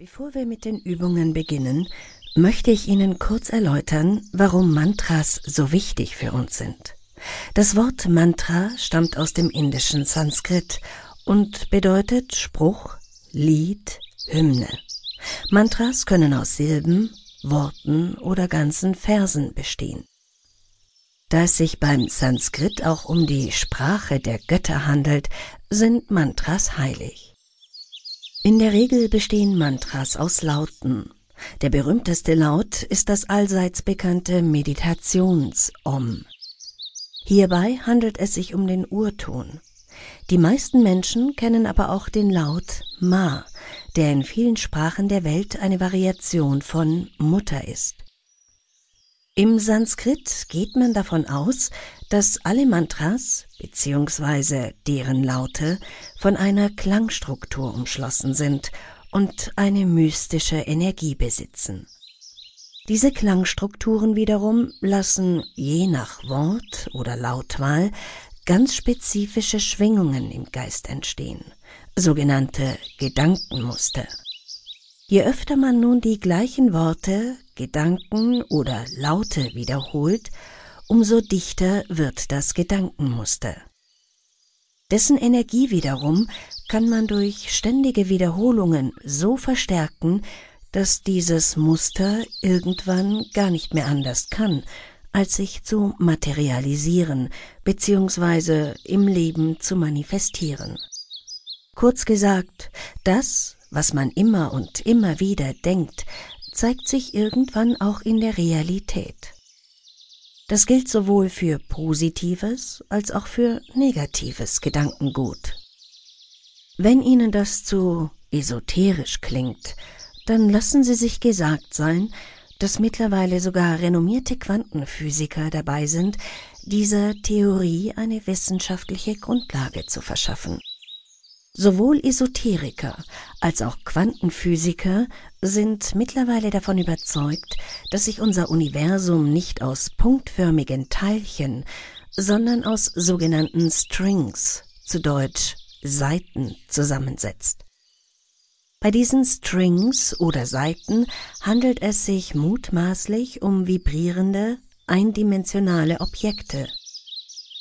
Bevor wir mit den Übungen beginnen, möchte ich Ihnen kurz erläutern, warum Mantras so wichtig für uns sind. Das Wort Mantra stammt aus dem indischen Sanskrit und bedeutet Spruch, Lied, Hymne. Mantras können aus Silben, Worten oder ganzen Versen bestehen. Da es sich beim Sanskrit auch um die Sprache der Götter handelt, sind Mantras heilig. In der Regel bestehen Mantras aus Lauten. Der berühmteste Laut ist das allseits bekannte Meditations-Om. Hierbei handelt es sich um den Urton. Die meisten Menschen kennen aber auch den Laut Ma, der in vielen Sprachen der Welt eine Variation von Mutter ist. Im Sanskrit geht man davon aus, dass alle Mantras bzw. deren Laute von einer Klangstruktur umschlossen sind und eine mystische Energie besitzen. Diese Klangstrukturen wiederum lassen je nach Wort oder Lautwahl ganz spezifische Schwingungen im Geist entstehen, sogenannte Gedankenmuster. Je öfter man nun die gleichen Worte, Gedanken oder Laute wiederholt, umso dichter wird das Gedankenmuster. Dessen Energie wiederum kann man durch ständige Wiederholungen so verstärken, dass dieses Muster irgendwann gar nicht mehr anders kann, als sich zu materialisieren bzw. im Leben zu manifestieren. Kurz gesagt, das, was man immer und immer wieder denkt, zeigt sich irgendwann auch in der Realität. Das gilt sowohl für positives als auch für negatives Gedankengut. Wenn Ihnen das zu esoterisch klingt, dann lassen Sie sich gesagt sein, dass mittlerweile sogar renommierte Quantenphysiker dabei sind, dieser Theorie eine wissenschaftliche Grundlage zu verschaffen. Sowohl Esoteriker als auch Quantenphysiker sind mittlerweile davon überzeugt, dass sich unser Universum nicht aus punktförmigen Teilchen, sondern aus sogenannten Strings, zu Deutsch Saiten, zusammensetzt. Bei diesen Strings oder Saiten handelt es sich mutmaßlich um vibrierende, eindimensionale Objekte.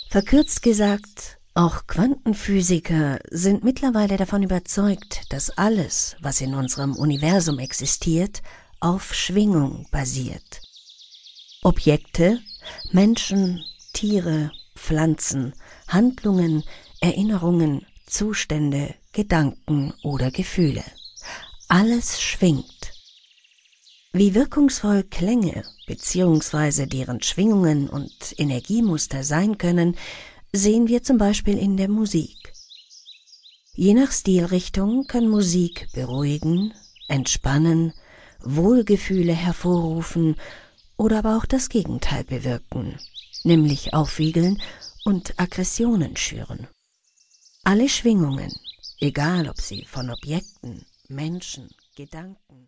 Verkürzt gesagt, auch Quantenphysiker sind mittlerweile davon überzeugt, dass alles, was in unserem Universum existiert, auf Schwingung basiert. Objekte, Menschen, Tiere, Pflanzen, Handlungen, Erinnerungen, Zustände, Gedanken oder Gefühle. Alles schwingt. Wie wirkungsvoll Klänge bzw. deren Schwingungen und Energiemuster sein können, sehen wir zum Beispiel in der Musik. Je nach Stilrichtung kann Musik beruhigen, entspannen, Wohlgefühle hervorrufen oder aber auch das Gegenteil bewirken, nämlich aufwiegeln und Aggressionen schüren. Alle Schwingungen, egal ob sie von Objekten, Menschen, Gedanken,